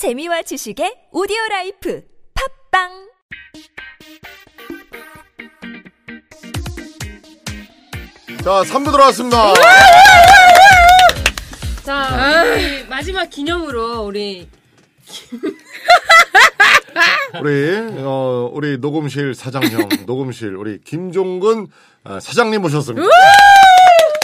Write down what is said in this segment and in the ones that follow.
재미와 지식의 오디오 라이프 팟빵 자, 3부 들어왔습니다. 자, 우리 마지막 기념으로 우리 우리, 어, 우리 녹음실 사장형, 녹음실, 우리 김종근 아, 사장님 모셨습니다.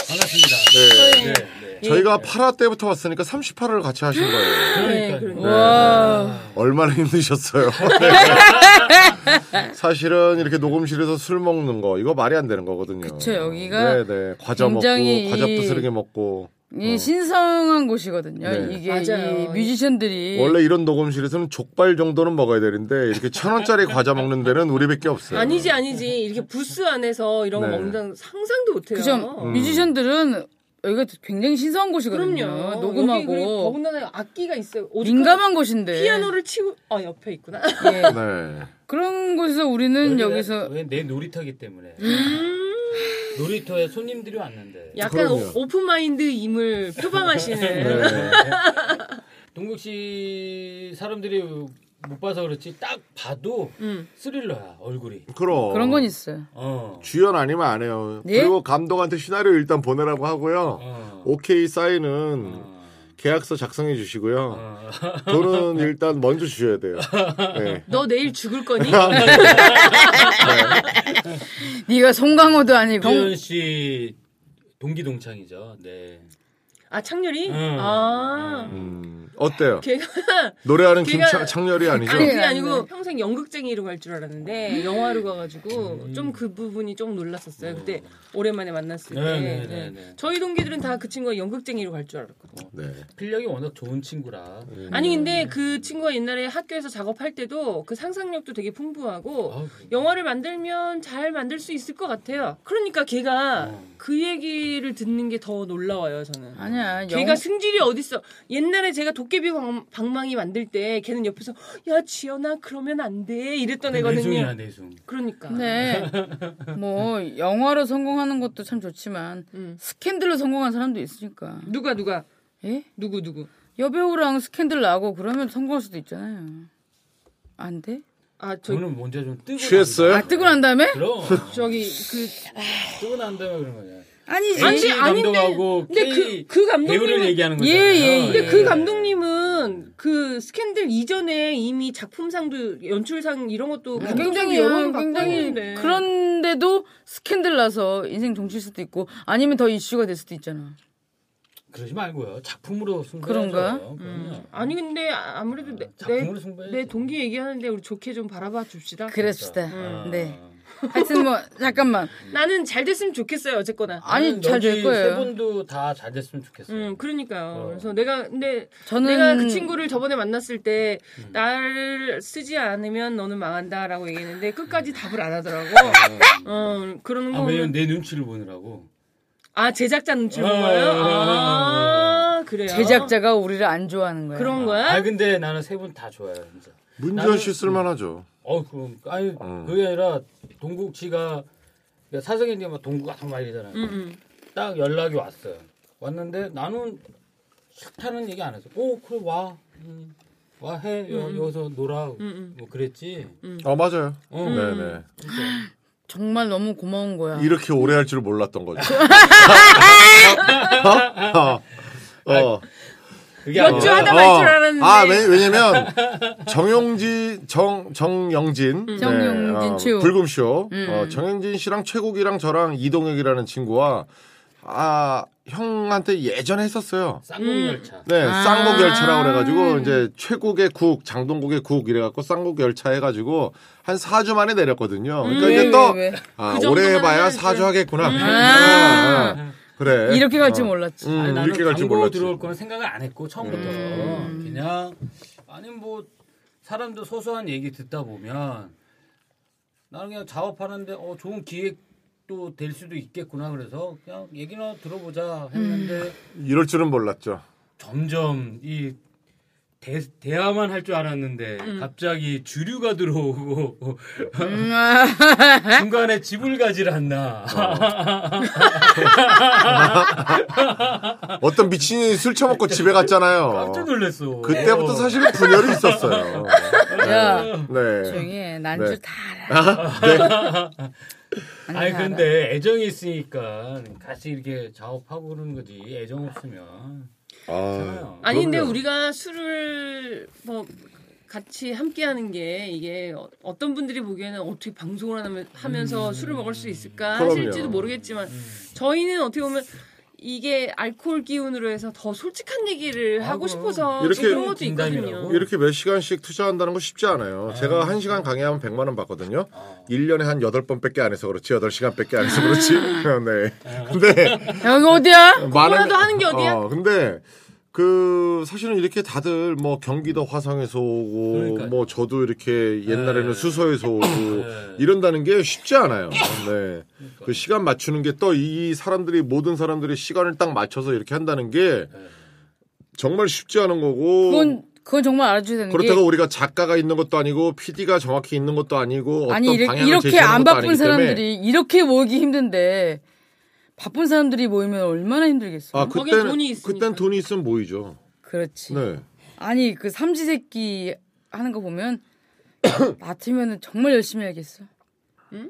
반갑습니다. 네. 네, 네. 저희가 8화 때부터 왔으니까 38화를 같이 하신 거예요. 네. 그러니까. 얼마나 힘드셨어요. 네. 사실은 이렇게 녹음실에서 술 먹는 거, 이거 말이 안 되는 거거든요. 그쵸, 여기가 네네. 과자 굉장히 먹고, 과자 이- 부스르게 먹고. 이 신성한 곳이거든요. 네. 이게 맞아요. 이 뮤지션들이 원래 이런 녹음실에서는 족발 정도는 먹어야 되는데, 이렇게 천 원짜리 과자 먹는 데는 우리밖에 없어요. 아니지 아니지 이렇게 부스 안에서 이런 거 네. 먹는 상상도 못해요. 그죠? 음. 뮤지션들은 여기가 굉장히 신성한 곳이거든요. 그럼요. 녹음하고 더군다나 악기가 있어요. 민감한 곳인데 피아노를 치고 아 옆에 있구나. 예. 네. 그런 곳에서 우리는 여기서 왜내 놀이터기 때문에 음. 놀이터에 손님들이 왔는데 약간 그럼요. 오, 픈 마인드임을 표방하시는. 네. 동국 씨 사람들이 못 봐서 그렇지 딱 봐도 음. 스릴러야 얼굴이. 그럼. 그런 건 있어요. 어. 주연 아니면 안 해요. 예? 그리고 감독한테 시나리오 일단 보내라고 하고요. 어. 오케이 사인은 어. 계약서 작성해 주시고요. 어. 돈은 일단 먼저 주셔야 돼요. 네. 너 내일 죽을 거니? 네가 송강호도 아니고 도현 씨 동기 동창이죠. 네. 아 창렬이? 음. 아 음, 어때요? 걔가 노래하는 걔가- 김창렬이 아니죠? 아니 그게 네, 아니고 네. 평생 연극쟁이로 갈 줄 알았는데 영화로 가가지고 좀그 부분이 좀 놀랐었어요. 그때 오랜만에 만났을 때. 네, 네. 네, 네, 네. 저희 동기들은 다 그 친구가 연극쟁이로 갈 줄 알았거든요. 네. 필력이 워낙 좋은 친구라. 아니 근데 그 친구가 옛날에 학교에서 작업할 때도 그 상상력도 되게 풍부하고 아우, 영화를 만들면 잘 만들 수 있을 것 같아요. 그러니까 걔가 어. 그 얘기를 듣는 게 더 놀라워요 저는. 아니 야. 영... 걔가 승질이 어딨어. 옛날에 제가 도깨비 방, 방망이 만들 때 걔는 옆에서 야 지연아 그러면 안 돼 이랬던 내숭이야 애거든요. 내숭. 그러니까. 네. 뭐 영화로 성공하는 것도 참 좋지만 음. 스캔들로 성공한 사람도 있으니까. 누가 누가 예? 누구 누구. 여배우랑 스캔들 나고 그러면 성공할 수도 있잖아요. 안 돼? 아 저 저는 먼저 좀 뜨고 취했어요? 아 뜨고 난 다음에? 그럼 저기 그 뜨고 난 다음에 그런 거냐. 아니지. 아닌데. 감독하고 근데 K 그- 그 감독님은- 배우를 얘기하는 예, 거잖아요. 예, 예. 근데 그 감독님은 그 스캔들 이전에 이미 작품상도 연출상 이런 것도 감독상도 굉장히 여러 굉장히. 그런데도 스캔들 나서 인생 종칠 수도 있고 아니면 더 이슈가 될 수도 있잖아. 그러지 말고요. 작품으로 승부해야죠. 그런가? 그럼요. 아니 근데 아- 아무래도 내, 내. 내 동기 얘기하는데 우리 좋게 좀 바라봐 줍시다. 그럽시다. 아. 네. 하여튼 뭐 잠깐만. 나는 잘 됐으면 좋겠어요 어쨌거나. 아니 잘 될 거예요. 세 분도 다 잘 됐으면 좋겠어요. 음, 그러니까요. 어. 그래서 내가 근데 저는 내가 그 친구를 저번에 만났을 때 음. 나를 쓰지 않으면 너는 망한다라고 얘기했는데 끝까지 답을 안 하더라고. 어, 그러는 아, 거 왜냐면 보면 내 눈치를 보느라고. 아 제작자 눈치 본 어, 거예요? 어, 어, 아 그래요. 제작자가 우리를 안 좋아하는 거야. 그런 거야? 아, 근데 나는 세 분 다 좋아요, 진짜. 씨 쓸만하죠. 어, 그럼 아니 음. 그게 아니라 동국 씨가 그러니까 사석이니까 막 동국 같은 말 이잖아요. 음, 음. 딱 연락이 왔어요. 왔는데 나는 싫다는 얘기 안 했어. 오, 그래 와. 음, 와 해. 여, 여기서 놀아. 음. 뭐 그랬지. 어, 맞아요. 어. 네 네. 정말 너무 고마운 거야. 이렇게 오래 할 줄 몰랐던 거죠. 어? 어. 어. 그게 몇주 하다 말줄 알았는데. 아, 왜, 왜냐면, 정영진, 정, 정영진. 네, 정영진 어, 최우. 불금쇼. 음. 어, 정영진 씨랑 최국이랑 저랑 이동혁이라는 친구와, 아, 형한테 예전에 했었어요. 쌍용열차. 네, 아. 쌍국 열차라고 그래가지고, 이제 최국의 국, 장동국의 국 이래갖고 쌍국 열차 해가지고, 한 4주 만에 내렸거든요. 그러니까 왜, 이게 왜, 또, 왜? 아, 그 오래 해봐야 해야지. 4주 하겠구나. 아. 아, 아. 그래. 이렇게 갈줄 어. 몰랐지. 음, 아니, 나는 이렇게 갈줄 광고 몰랐지. 들어올 거는 생각을 안 했고 처음부터 음. 그냥 아니 뭐 사람도 소소한 얘기 듣다 보면 나는 그냥 작업하는데 어 좋은 기획도 될 수도 있겠구나 그래서 그냥 얘기나 들어보자 했는데 이럴 줄은 몰랐죠. 점점 이 대, 대화만 할 줄 알았는데 갑자기 주류가 들어오고 음, 아, 중간에 집을 가질 않나 어 떤 미친이 술 처먹고 집에 갔잖아요. 깜짝 놀랐어. 그때부터 사실은 분열이 있었어요. 야, 네. 조용히 해. 난 네. 줄다 알아. 난 아니 다 알아. 근데 애정이 있으니까 같이 이렇게 작업하고 그러는 거지. 애정 없으면. 아. 아니 근데. 우리가 술을 뭐 같이 함께 하는 게 이게 어- 어떤 분들이 보기에는 어떻게 방송을 하면, 하면서 술을 먹을 수 있을까 그럼요. 하실지도 모르겠지만 저희는 어떻게 보면 이게 알코올 기운으로 해서 더 솔직한 얘기를 아, 하고 그럼. 싶어서 이렇게 그런 것도 있거든요. 이렇게 몇 시간씩 투자한다는 거 쉽지 않아요. 제가 한 시간 강의하면 100만 원 받거든요. 1년에 한 8번밖에 안 해서 그렇지. 8시간밖에 안 해서 그렇지. 네. 근데 여기 어디야? 그거라도 하는 게 어디야? 어, 근데 그 사실은 이렇게 다들 뭐 경기도 화성에서 오고 그러니까요. 뭐 저도 이렇게 옛날에는 네. 수서에서 오고 네. 이런다는 게 쉽지 않아요. 네. 그 시간 맞추는 게 또 이 사람들이 모든 사람들이 시간을 딱 맞춰서 이렇게 한다는 게 정말 쉽지 않은 거고 그건 그건 정말 알아줘야 되는 그렇다고 게 우리가 작가가 있는 것도 아니고 PD가 정확히 있는 것도 아니고 어떤 아니 이렇게, 방향을 이렇게 제시하는 안 것도 바쁜 아니기 때문에 사람들이 이렇게 모이기 힘든데 바쁜 사람들이 모이면 얼마나 힘들겠어. 아 그때는 돈이 있으니까. 그땐 돈이 있으면 모이죠. 그렇지. 네. 아니 그 삼지새끼 하는 거 보면 맡으면은 정말 열심히 하겠어.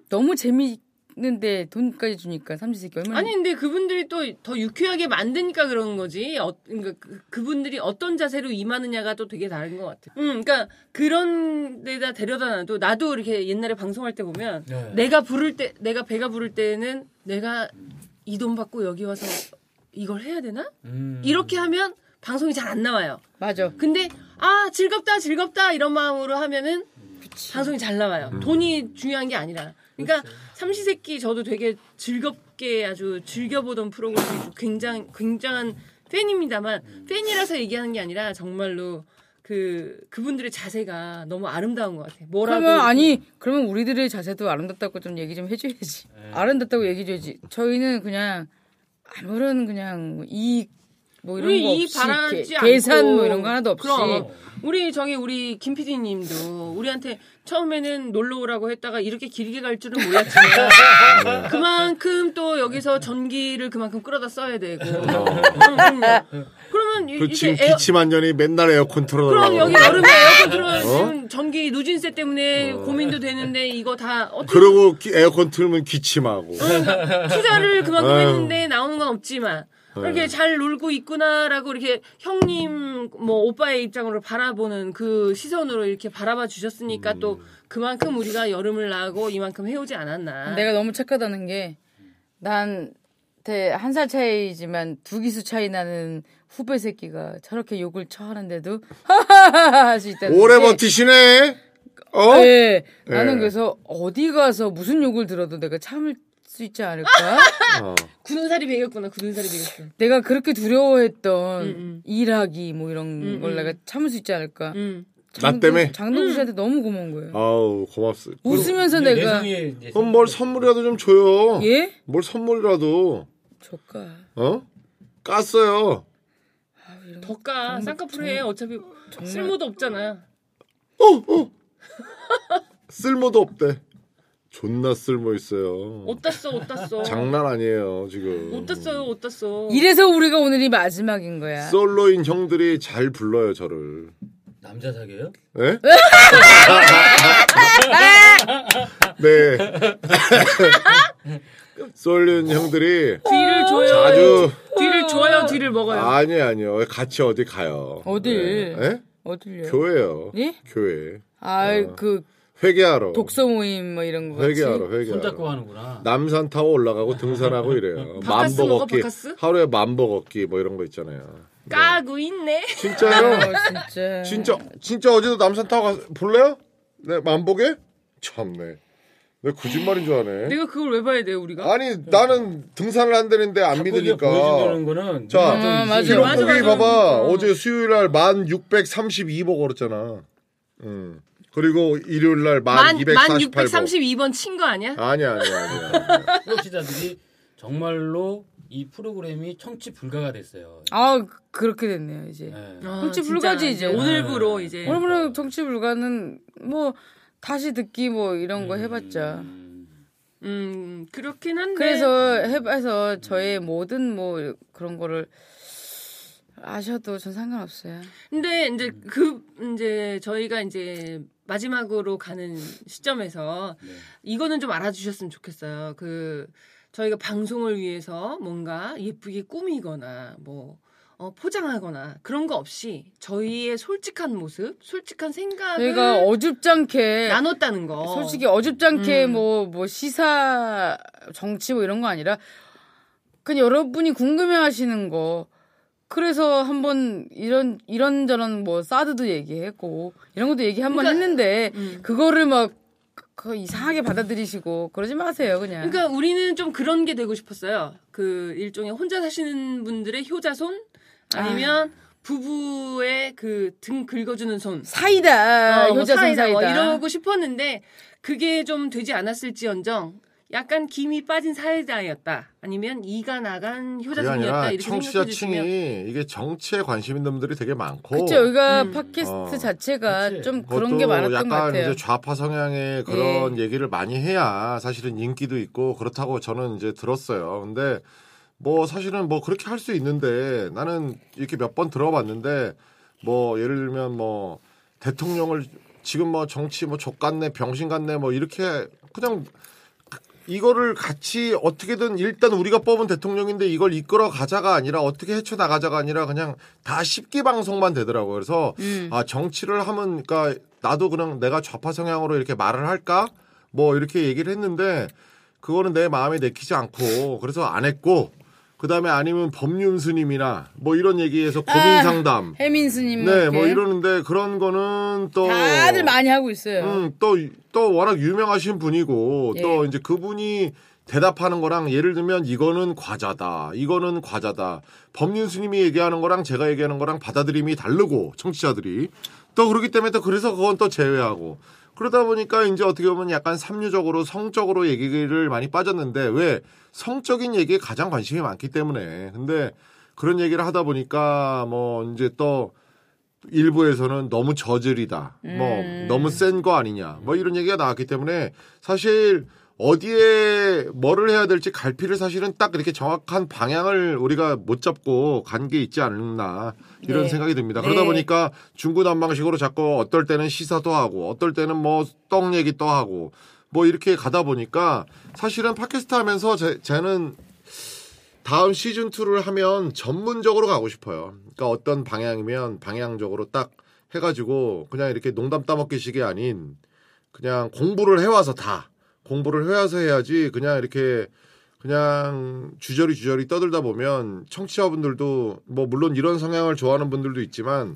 너무 재미있는데 돈까지 주니까 삼지새끼 얼마나 아니 근데 그분들이 또 더 유쾌하게 만드니까 그러는 거지. 어, 그러니까 그, 그분들이 어떤 자세로 임하느냐가 또 되게 다른 것 같아. 음, 그러니까 그런 데다 데려다 놔도 나도 이렇게 옛날에 방송할 때 보면 네. 내가 부를 때 내가 배가 부를 때는 내가 이 돈 받고 여기 와서 이걸 해야 되나? 음. 이렇게 하면 방송이 잘 안 나와요. 맞아. 근데 아 즐겁다 즐겁다 이런 마음으로 하면은 방송이 잘 나와요. 돈이 중요한 게 아니라. 그러니까 삼시세끼 저도 되게 즐겁게 아주 즐겨보던 프로그램이고 굉장 굉장한 팬입니다만 팬이라서 얘기하는 게 아니라 정말로 그 그분들의 자세가 너무 아름다운 것 같아요. 뭐라고 그러면 아니 그러면 우리들의 자세도 아름답다고 좀 얘기 좀 해줘야지. 아름답다고 얘기해줘야지. 저희는 그냥 아무런 그냥 이익 뭐 이런 우리 거이 없이 계- 않고 계산 뭐 이런 거 하나도 없이 그럼 우리 저기 우리 김 PD님도 우리한테 처음에는 놀러 오라고 했다가 이렇게 길게 갈 줄은 몰랐지만 그만큼 또 여기서 전기를 그만큼 끌어다 써야 되고 음, 그럼요. 그 러면 이- 그 지금 에어, 기침한년이 맨날 에어컨 그럼 틀어달라고. 여기 여름에 에어컨 틀어 어? 지금 전기 누진세 때문에 고민도 되는데 이거 다 어떻게 그러고 기- 에어컨 틀면 기침하고. 투자를 그만큼. 했는데 나오는 건 없지만 이렇게 잘 놀고 있구나라고 이렇게 형님 뭐 오빠의 입장으로 바라보는 그 시선으로 이렇게 바라봐 주셨으니까 또 그만큼 우리가 여름을 나고 이만큼 해오지 않았나. 내가 너무 착하다는 게 난 한테 한 살 차이지만 두 기수 차이 나는 후배 새끼가 저렇게 욕을 쳐하는데도 하하하 할수 있다는 오래 게 버티시네. 어? 네, 나는 예. 그래서 어디 가서 무슨 욕을 들어도 내가 참을 수 있지 않을까? 어. 굳은 살이 배겼구나. 굳은 살이 배겼어. 내가 그렇게 두려워했던 음, 음. 일하기 뭐 이런 음, 걸 음. 내가 참을 수 있지 않을까? 음. 나 때문에? 장동수 씨한테 너무 고마운 거예요. 아우 고맙습. 웃으면서 내가 그럼 뭘 선물이라도 좀 줘요. 예? 뭘 선물이라도 조카 어? 깠어요. 더까 쌍꺼풀 해. 어차피 쓸모도 없잖아. 쓸모도 없대. 존나 쓸모 있어요. 옷 땄어. 옷 땄어. 장난 아니에요 지금. 옷 땄어요. 옷 땄어. 이래서 우리가 오늘이 마지막인 거야. 솔로인 형들이 잘 불러요 저를. 남자 사귀어요? 예? 네. 솔로인 형들이 뒤를 줘요. 자주 뒤를 줘요. 뒤를 먹어요. 아니 아니요 같이 어디 가요. 어딜? 네. 예? 어딜요? 교회요. 예? 교회. 아, 그 회개하러. 독서 모임 뭐 이런 거. 회개하러 회개하러. 손잡고 하는구나. 남산 타고 올라가고 등산하고 이래요. 만보 먹어, 걷기. 하루에 만보 걷기 뭐 이런 거 있잖아요. 까고 있네. 진짜요? 어, 진짜. 진짜 진짜 어제도 남산 타고 가 볼래요? 네 만보게? 참네. 내 거짓말인 줄 아네. 내가 그걸 왜 봐야 돼 우리가? 아니 나는 등산을 한다는데 안 믿으니까. 보여준다는 거는 자, 좀 아, 맞아, 맞아. 봐봐. 어. 어제 수요일 날 1632보 걸었잖아. 응. 그리고 일요일 날 만, 1248보. 1632번 친 거 아니야? 아니야, 아니야, 아니야. 청취자들이 정말로 이 프로그램이 청취 불가가 됐어요. 아, 그렇게 됐네요, 이제. 네. 아, 정치 진짜 불가지, 이제. 오늘부로 이제. 오늘부로 정치 불가는 뭐 다시 듣기 뭐 이런 거 해봤자. 음, 음 그렇긴 한데 그래서 해봐서 저의 모든 뭐 그런 거를 아셔도 전 상관없어요. 근데 이제 그 이제 저희가 이제 마지막으로 가는 시점에서 이거는 좀 알아주셨으면 좋겠어요. 그 저희가 방송을 위해서 뭔가 예쁘게 꾸미거나 뭐 어, 포장하거나 그런 거 없이 저희의 솔직한 모습, 솔직한 생각을 저희가 어줍지 않게 나눴다는 거. 솔직히 어줍지 않게 음. 뭐, 뭐 시사, 정치 뭐 이런 거 아니라 그냥 여러분이 궁금해 하시는 거. 그래서 한번 이런, 이런저런 뭐 사드도 얘기했고 이런 것도 얘기 한번 그러니까, 했는데 음. 그거를 막 그 이상하게 받아들이시고 그러지 마세요, 그냥. 그러니까 우리는 좀 그런 게 되고 싶었어요. 그 일종의 혼자 사시는 분들의 효자손 아니면 부부의 그 등 긁어주는 손. 사이다. 어, 뭐 효자손 사이다, 사이다. 뭐 이러고 싶었는데 그게 좀 되지 않았을지언정 약간 김이 빠진 사이다였다. 아니면 이가 나간. 아니라 이렇게 생각해 주시면 청취자층이 이게 정치에 관심 있는 분들이 되게 많고 그쵸, 여기가 음. 팟캐스트 어. 자체가 그치. 좀 그런 게 많았던 약간 것 같아요. 예. 이제 좌파 성향의 그런 얘기를 많이 해야 사실은 인기도 있고 그렇다고 저는 이제 들었어요. 근데 뭐 사실은 뭐 그렇게 할 수 있는데 나는 이렇게 몇 번 들어봤는데 뭐 예를 들면 뭐 대통령을 지금 뭐 정치 뭐 족같네 병신 같네 뭐 이렇게 그냥 이거를 같이 어떻게든 일단 우리가 뽑은 대통령인데 이걸 이끌어 가자가 아니라 어떻게 헤쳐 나가자가 아니라 그냥 다 십기 방송만 되더라고요. 그래서 음. 아 정치를 하면 그러니까 나도 그냥 내가 좌파 성향으로 이렇게 말을 할까 뭐 이렇게 얘기를 했는데 그거는 내 마음에 내키지 않고 그래서 안 했고 그다음에 아니면 법륜 스님이나 뭐 이런 얘기에서 고민 상담 혜민 스님 네 뭐 이러는데 그런 거는 또 다들 많이 하고 있어요. 음, 또, 또 워낙 유명하신 분이고, 예. 또 이제 그분이 대답하는 거랑 예를 들면 이거는 과자다, 이거는 과자다. 법륜 스님이 얘기하는 거랑 제가 얘기하는 거랑 받아들임이 다르고, 청취자들이. 또 그렇기 때문에 또 그래서 그건 또 제외하고. 그러다 보니까 이제 어떻게 보면 약간 삼류적으로 성적으로 얘기를 많이 빠졌는데 왜 성적인 얘기에 가장 관심이 많기 때문에. 근데 그런 얘기를 하다 보니까 뭐 이제 또 일부에서는 너무 저질이다. 뭐 너무 센 거 아니냐. 뭐 이런 얘기가 나왔기 때문에 사실 어디에 뭐를 해야 될지 갈피를 사실은 딱 이렇게 정확한 방향을 우리가 못 잡고 간 게 있지 않나 이런 네. 생각이 듭니다. 그러다 네. 보니까 중구난방식으로 자꾸 어떨 때는 시사도 하고 어떨 때는 뭐 떡 얘기 또 하고 뭐 이렇게 가다 보니까 사실은 팟캐스트 하면서 제, 쟤는 다음 시즌 2를 하면 전문적으로 가고 싶어요. 그러니까 어떤 방향이면 방향적으로 딱 해가지고 그냥 이렇게 농담 따먹기식이 아닌 그냥 공부를 해와서 다 공부를 해와서 해야지 그냥 이렇게 그냥 주저리 주저리 떠들다 보면 청취자분들도 뭐 물론 이런 성향을 좋아하는 분들도 있지만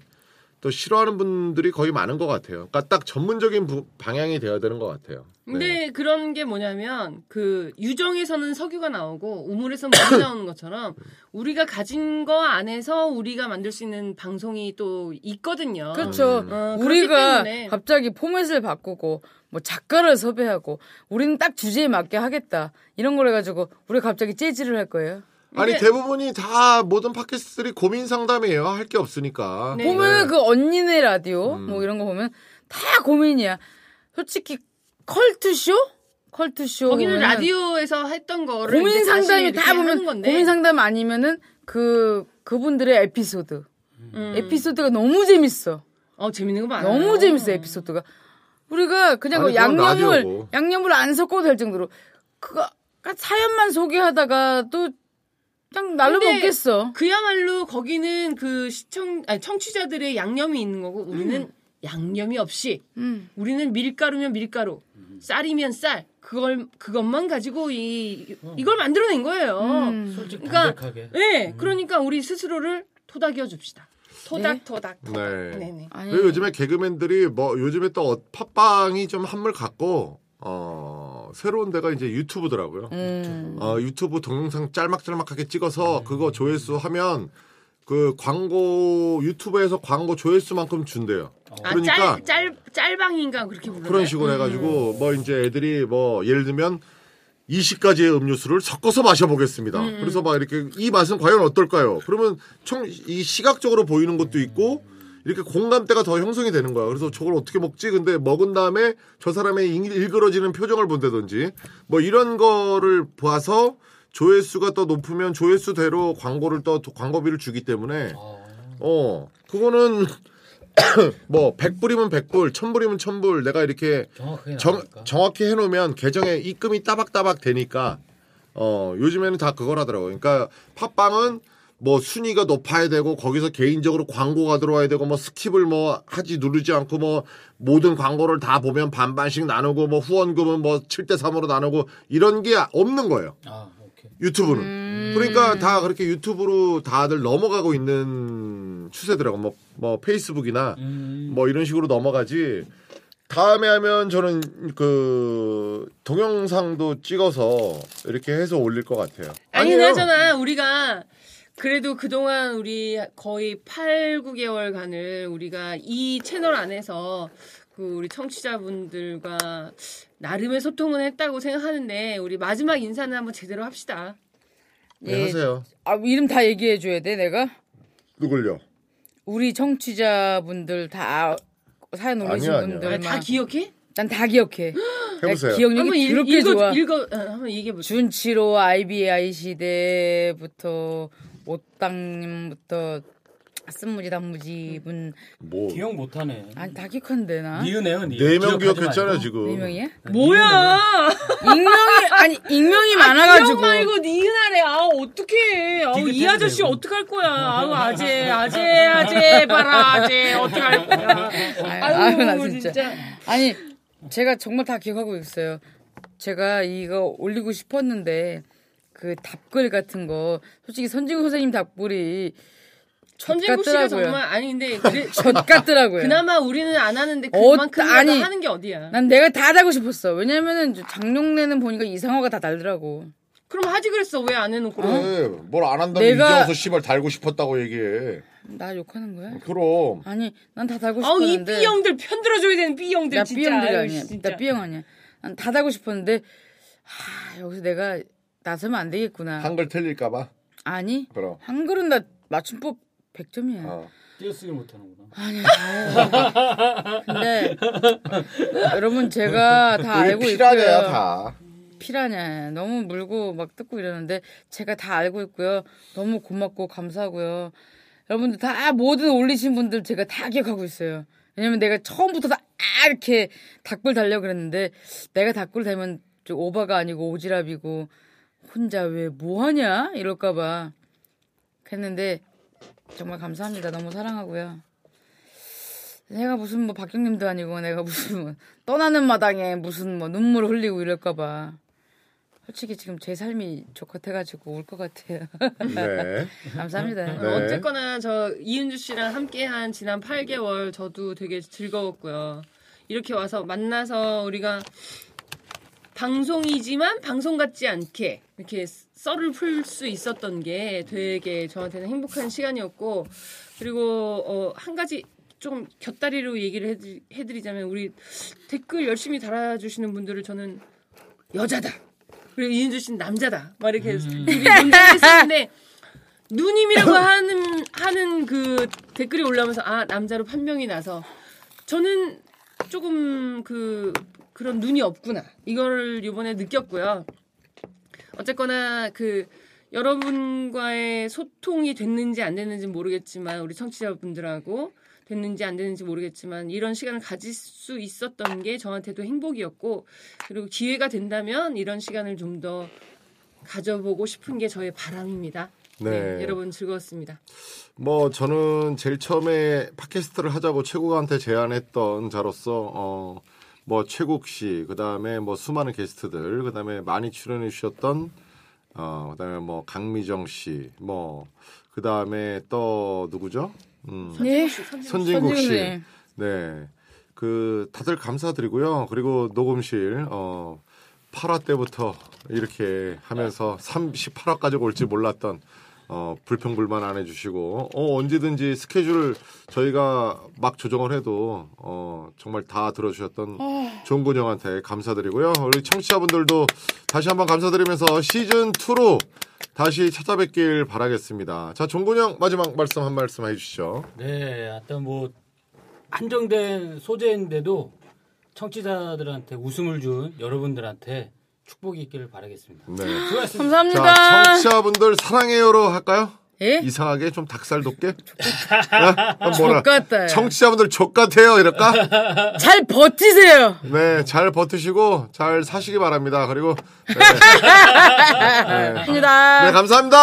또 싫어하는 분들이 거의 많은 것 같아요. 그러니까 딱 전문적인 부- 방향이 되어야 되는 것 같아요. 네. 근데 그런 게 뭐냐면 그 유정에서는 석유가 나오고 우물에서는 물이 나오는 것처럼 우리가 가진 거 안에서 우리가 만들 수 있는 방송이 또 있거든요. 그렇죠. 어, 그렇기 우리가. 갑자기 포맷을 바꾸고 뭐 작가를 섭외하고 우리는 딱 주제에 맞게 하겠다 이런 걸 해가지고 우리가 갑자기 재즈를 할 거예요. 아니 대부분이 다 모든 팟캐스트들이 고민 상담이에요. 할 게 없으니까. 네. 보면은 그 언니네 라디오 음. 뭐 이런 거 보면 다 고민이야. 솔직히 컬투쇼? 컬투쇼 거기는 라디오에서 했던 거를 고민 상담이 다 보면. 고민 상담 아니면은 그 그분들의 에피소드 음. 에피소드가 너무 재밌어. 어 재밌는 거 많아요. 너무 재밌어 에피소드가. 우리가 그냥 아니, 그 양념을 라디오고. 양념을 안 섞어도 될 정도로 그거 사연만 소개하다가 또 그냥 날로 먹겠어. 그야말로 거기는 그 시청 아니 청취자들의 양념이 있는 거고 우리는 양념이 없이 음. 우리는 밀가루면 밀가루, 쌀이면 쌀 그걸 그것만 가지고 이 이걸 만들어낸 거예요. 음. 솔직히 그러니까 담백하게. 네, 그러니까 우리 스스로를 토닥여 줍시다. 토닥 토닥 토닥. 네. 네. 네 그리고 요즘에 개그맨들이 뭐 요즘에 또 어- 팟빵이 좀 한물 갔고 어 새로운 데가 이제 유튜브더라고요. 음. 어 유튜브 동영상 짤막짤막하게 찍어서 그거 조회수 하면 그 광고 유튜브에서 광고 조회수만큼 준대요. 그러니까 아 짤 짤 짤방인가 그렇게 부르나요? 그런 식으로 해가지고 뭐 이제 애들이 뭐 예를 들면 20가지의 음료수를 섞어서 마셔보겠습니다. 그래서 막 이렇게 이 맛은 과연 어떨까요? 그러면 총 이 시각적으로 보이는 것도 있고 이렇게 공감대가 더 형성이 되는 거야. 그래서 저걸 어떻게 먹지? 근데 먹은 다음에 저 사람의 일- 일그러지는 표정을 본다든지 뭐 이런 거를 봐서 조회수가 더 높으면 조회수대로 광고를 또 광고비를 주기 때문에 어 그거는 뭐 100불이면 100불, 1000불이면 1000불 내가 이렇게 정확하게 정. 정확히 해 놓으면 계정에 입금이 따박따박 되니까 어 요즘에는 다 그걸 하더라고요. 그러니까 팟빵은 뭐 순위가 높아야 되고 거기서 개인적으로 광고가 들어와야 되고 뭐 skip을 뭐 하지 누르지 않고 뭐 모든 광고를 다 보면 반반씩 나누고 뭐 후원금은 뭐 7대 3으로 나누고 이런 게 없는 거예요. 아, 오케이. 유튜브는. 그러니까 다 그렇게 유튜브로 다들 넘어가고 있는 추세더라고. 뭐, 뭐 페이스북이나 음. 뭐 이런 식으로 넘어가지. 다음에 하면 저는 그 동영상도 찍어서 이렇게 해서 올릴 것 같아요. 아니. 그나저나 우리가 그래도 그동안 우리 거의 8, 9개월간을 우리가 이 채널 안에서 그 우리 청취자분들과 나름의 소통은 했다고 생각하는데 우리 마지막 인사는 한번 제대로 합시다. 네, 예. 하세요. 아, 이름 다 얘기해 줘야 돼, 내가? 누굴요? 우리 청취자분들 다 사연 올리신 아니요, 아니요. 분들 아, 다 기억해? 난 다 기억해. 해보세요. 나 기억력이 한번 읽, 그렇게 읽어, 좋아. 읽어, 어, 한번 얘기해 보세요. 준치로 IBI 시대부터 옷당님부터 쓴무지 단무지 분 뭐. 기억 못하네. 아니 다 기억한데 나. 니은해요, 니. 네명 기억하지 기억했잖아요, 말고. 지금. 네 명이야? 뭐야? 익명이 아니 익명이 많아가지고 기억 말고 니은하래. 아 어떡해. 아우 이 아저씨. 어떡할 거야. 아우 아재 아재 아재 봐라 아재 어떡할 거야. 아유, 아유, 나 아유 진짜. 진짜. 아니 제가 정말 다 기억하고 있어요. 제가 이거 올리고 싶었는데 그 답글 같은 거 솔직히 선진국 선생님 답글이 선진국 씨가. 정말 아니 근데 그래, 젖 같더라고요. 그나마 우리는 안 하는데 어, 그만큼이라도 아니. 하는 게 어디야. 난 내가 다 달고 싶었어. 왜냐면은 장룡래는 보니까 이상화가 다 달더라고. 그럼 하지 그랬어 왜 안 해놓고. 그래, 뭘안 한다고 내가- 이제 와서 씨발 달고 싶었다고 얘기해. 나 욕하는 거야? 그럼. 아니 난 다 달고 싶었는데. B형들 편들어줘야 되는 B형들 나 진짜. B형들이 아유, 아니야. 진짜. 나 B형 아니야. 난 다 달고 싶었는데 하, 여기서 내가 나서면 안 되겠구나. 한글 틀릴까봐. 아니 그럼. 한글은 나 맞춤법 100점이야. 어. 띄어쓰기 못하는구나. 아니야. 다요. 근데 여러분 제가 다 알고 피라냐야, 있고요. 다. 피라냐 너무 물고 막 뜯고 이러는데 제가 다 알고 있고요. 너무 고맙고 감사하고요. 여러분들 다 모든 올리신 분들 제가 다 기억하고 있어요. 왜냐면 내가 처음부터 다 아, 이렇게 닭불 달려 그랬는데 내가 닭불 달면 좀 오바가 아니고 오지랖이고 혼자 왜 뭐하냐 이럴까봐 그랬는데 정말 감사합니다. 너무 사랑하고요. 내가 무슨 뭐 박경님도 아니고 내가 무슨 뭐 떠나는 마당에 무슨 뭐 눈물 흘리고 이럴까봐 솔직히 지금 제 삶이 좋같아가지고 울 것 같아요. 네. 감사합니다. 네. 어, 어쨌거나 저 이은주 씨랑 함께한 지난 8개월 저도 되게 즐거웠고요. 이렇게 와서 만나서 우리가 방송이지만 방송 같지 않게 이렇게 썰을 풀 수 있었던 게 되게 저한테는 행복한 시간이었고 그리고 어, 한 가지 좀 곁다리로 얘기를 해드리, 해드리자면 우리 댓글 열심히 달아주시는 분들을 저는 여자다. 그리고 이은주 씨는 남자다. 막 이렇게 우리 논쟁을 했었는데 누님이라고 하는 하는 그 댓글이 올라오면서 아 남자로 판명이 나서 저는 조금 그 그런 눈이 없구나 이거를 이번에 느꼈고요. 어쨌거나 그 여러분과의 소통이 됐는지 안 됐는지 모르겠지만 우리 청취자분들하고 됐는지 안 됐는지 모르겠지만 이런 시간을 가질 수 있었던 게 저한테도 행복이었고 그리고 기회가 된다면 이런 시간을 좀 더 가져보고 싶은 게 저의 바람입니다. 네. 네. 여러분 즐거웠습니다. 뭐 저는 제일 처음에 팟캐스트를 하자고 최국한테 제안했던 자로서 어 뭐 최국 씨 그다음에 뭐 수많은 게스트들 그다음에 많이 출연해 주셨던 어 그다음에 뭐 강미정 씨 뭐 그다음에 또 누구죠? 음. 네. 선진국 씨. 네. 그 다들 감사드리고요. 그리고 녹음실 어 8화 때부터 이렇게 하면서 38화까지 올지 몰랐던 어 불평 불만 안 해주시고 어 언제든지 스케줄을 저희가 막 조정을 해도 어 정말 다 들어주셨던 종근 형한테 감사드리고요. 우리 청취자분들도 다시 한번 감사드리면서 시즌 2로 다시 찾아뵙길 바라겠습니다. 자, 종근 형 마지막 말씀 한 말씀 해주시죠. 네, 하여튼 뭐 한정된 소재인데도 청취자들한테 웃음을 준 여러분들한테 축복이 있기를 바라겠습니다. 네. 수고하셨습니다. 감사합니다. 자, 청취자분들 사랑해요로 할까요? 예? 이상하게 좀 닭살 돋게? 족같다. 청취자분들 족같아요 이럴까? 잘 버티세요. 네, 잘 버티시고 잘 사시기 바랍니다. 그리고 네, 합니다. 네 감사합니다.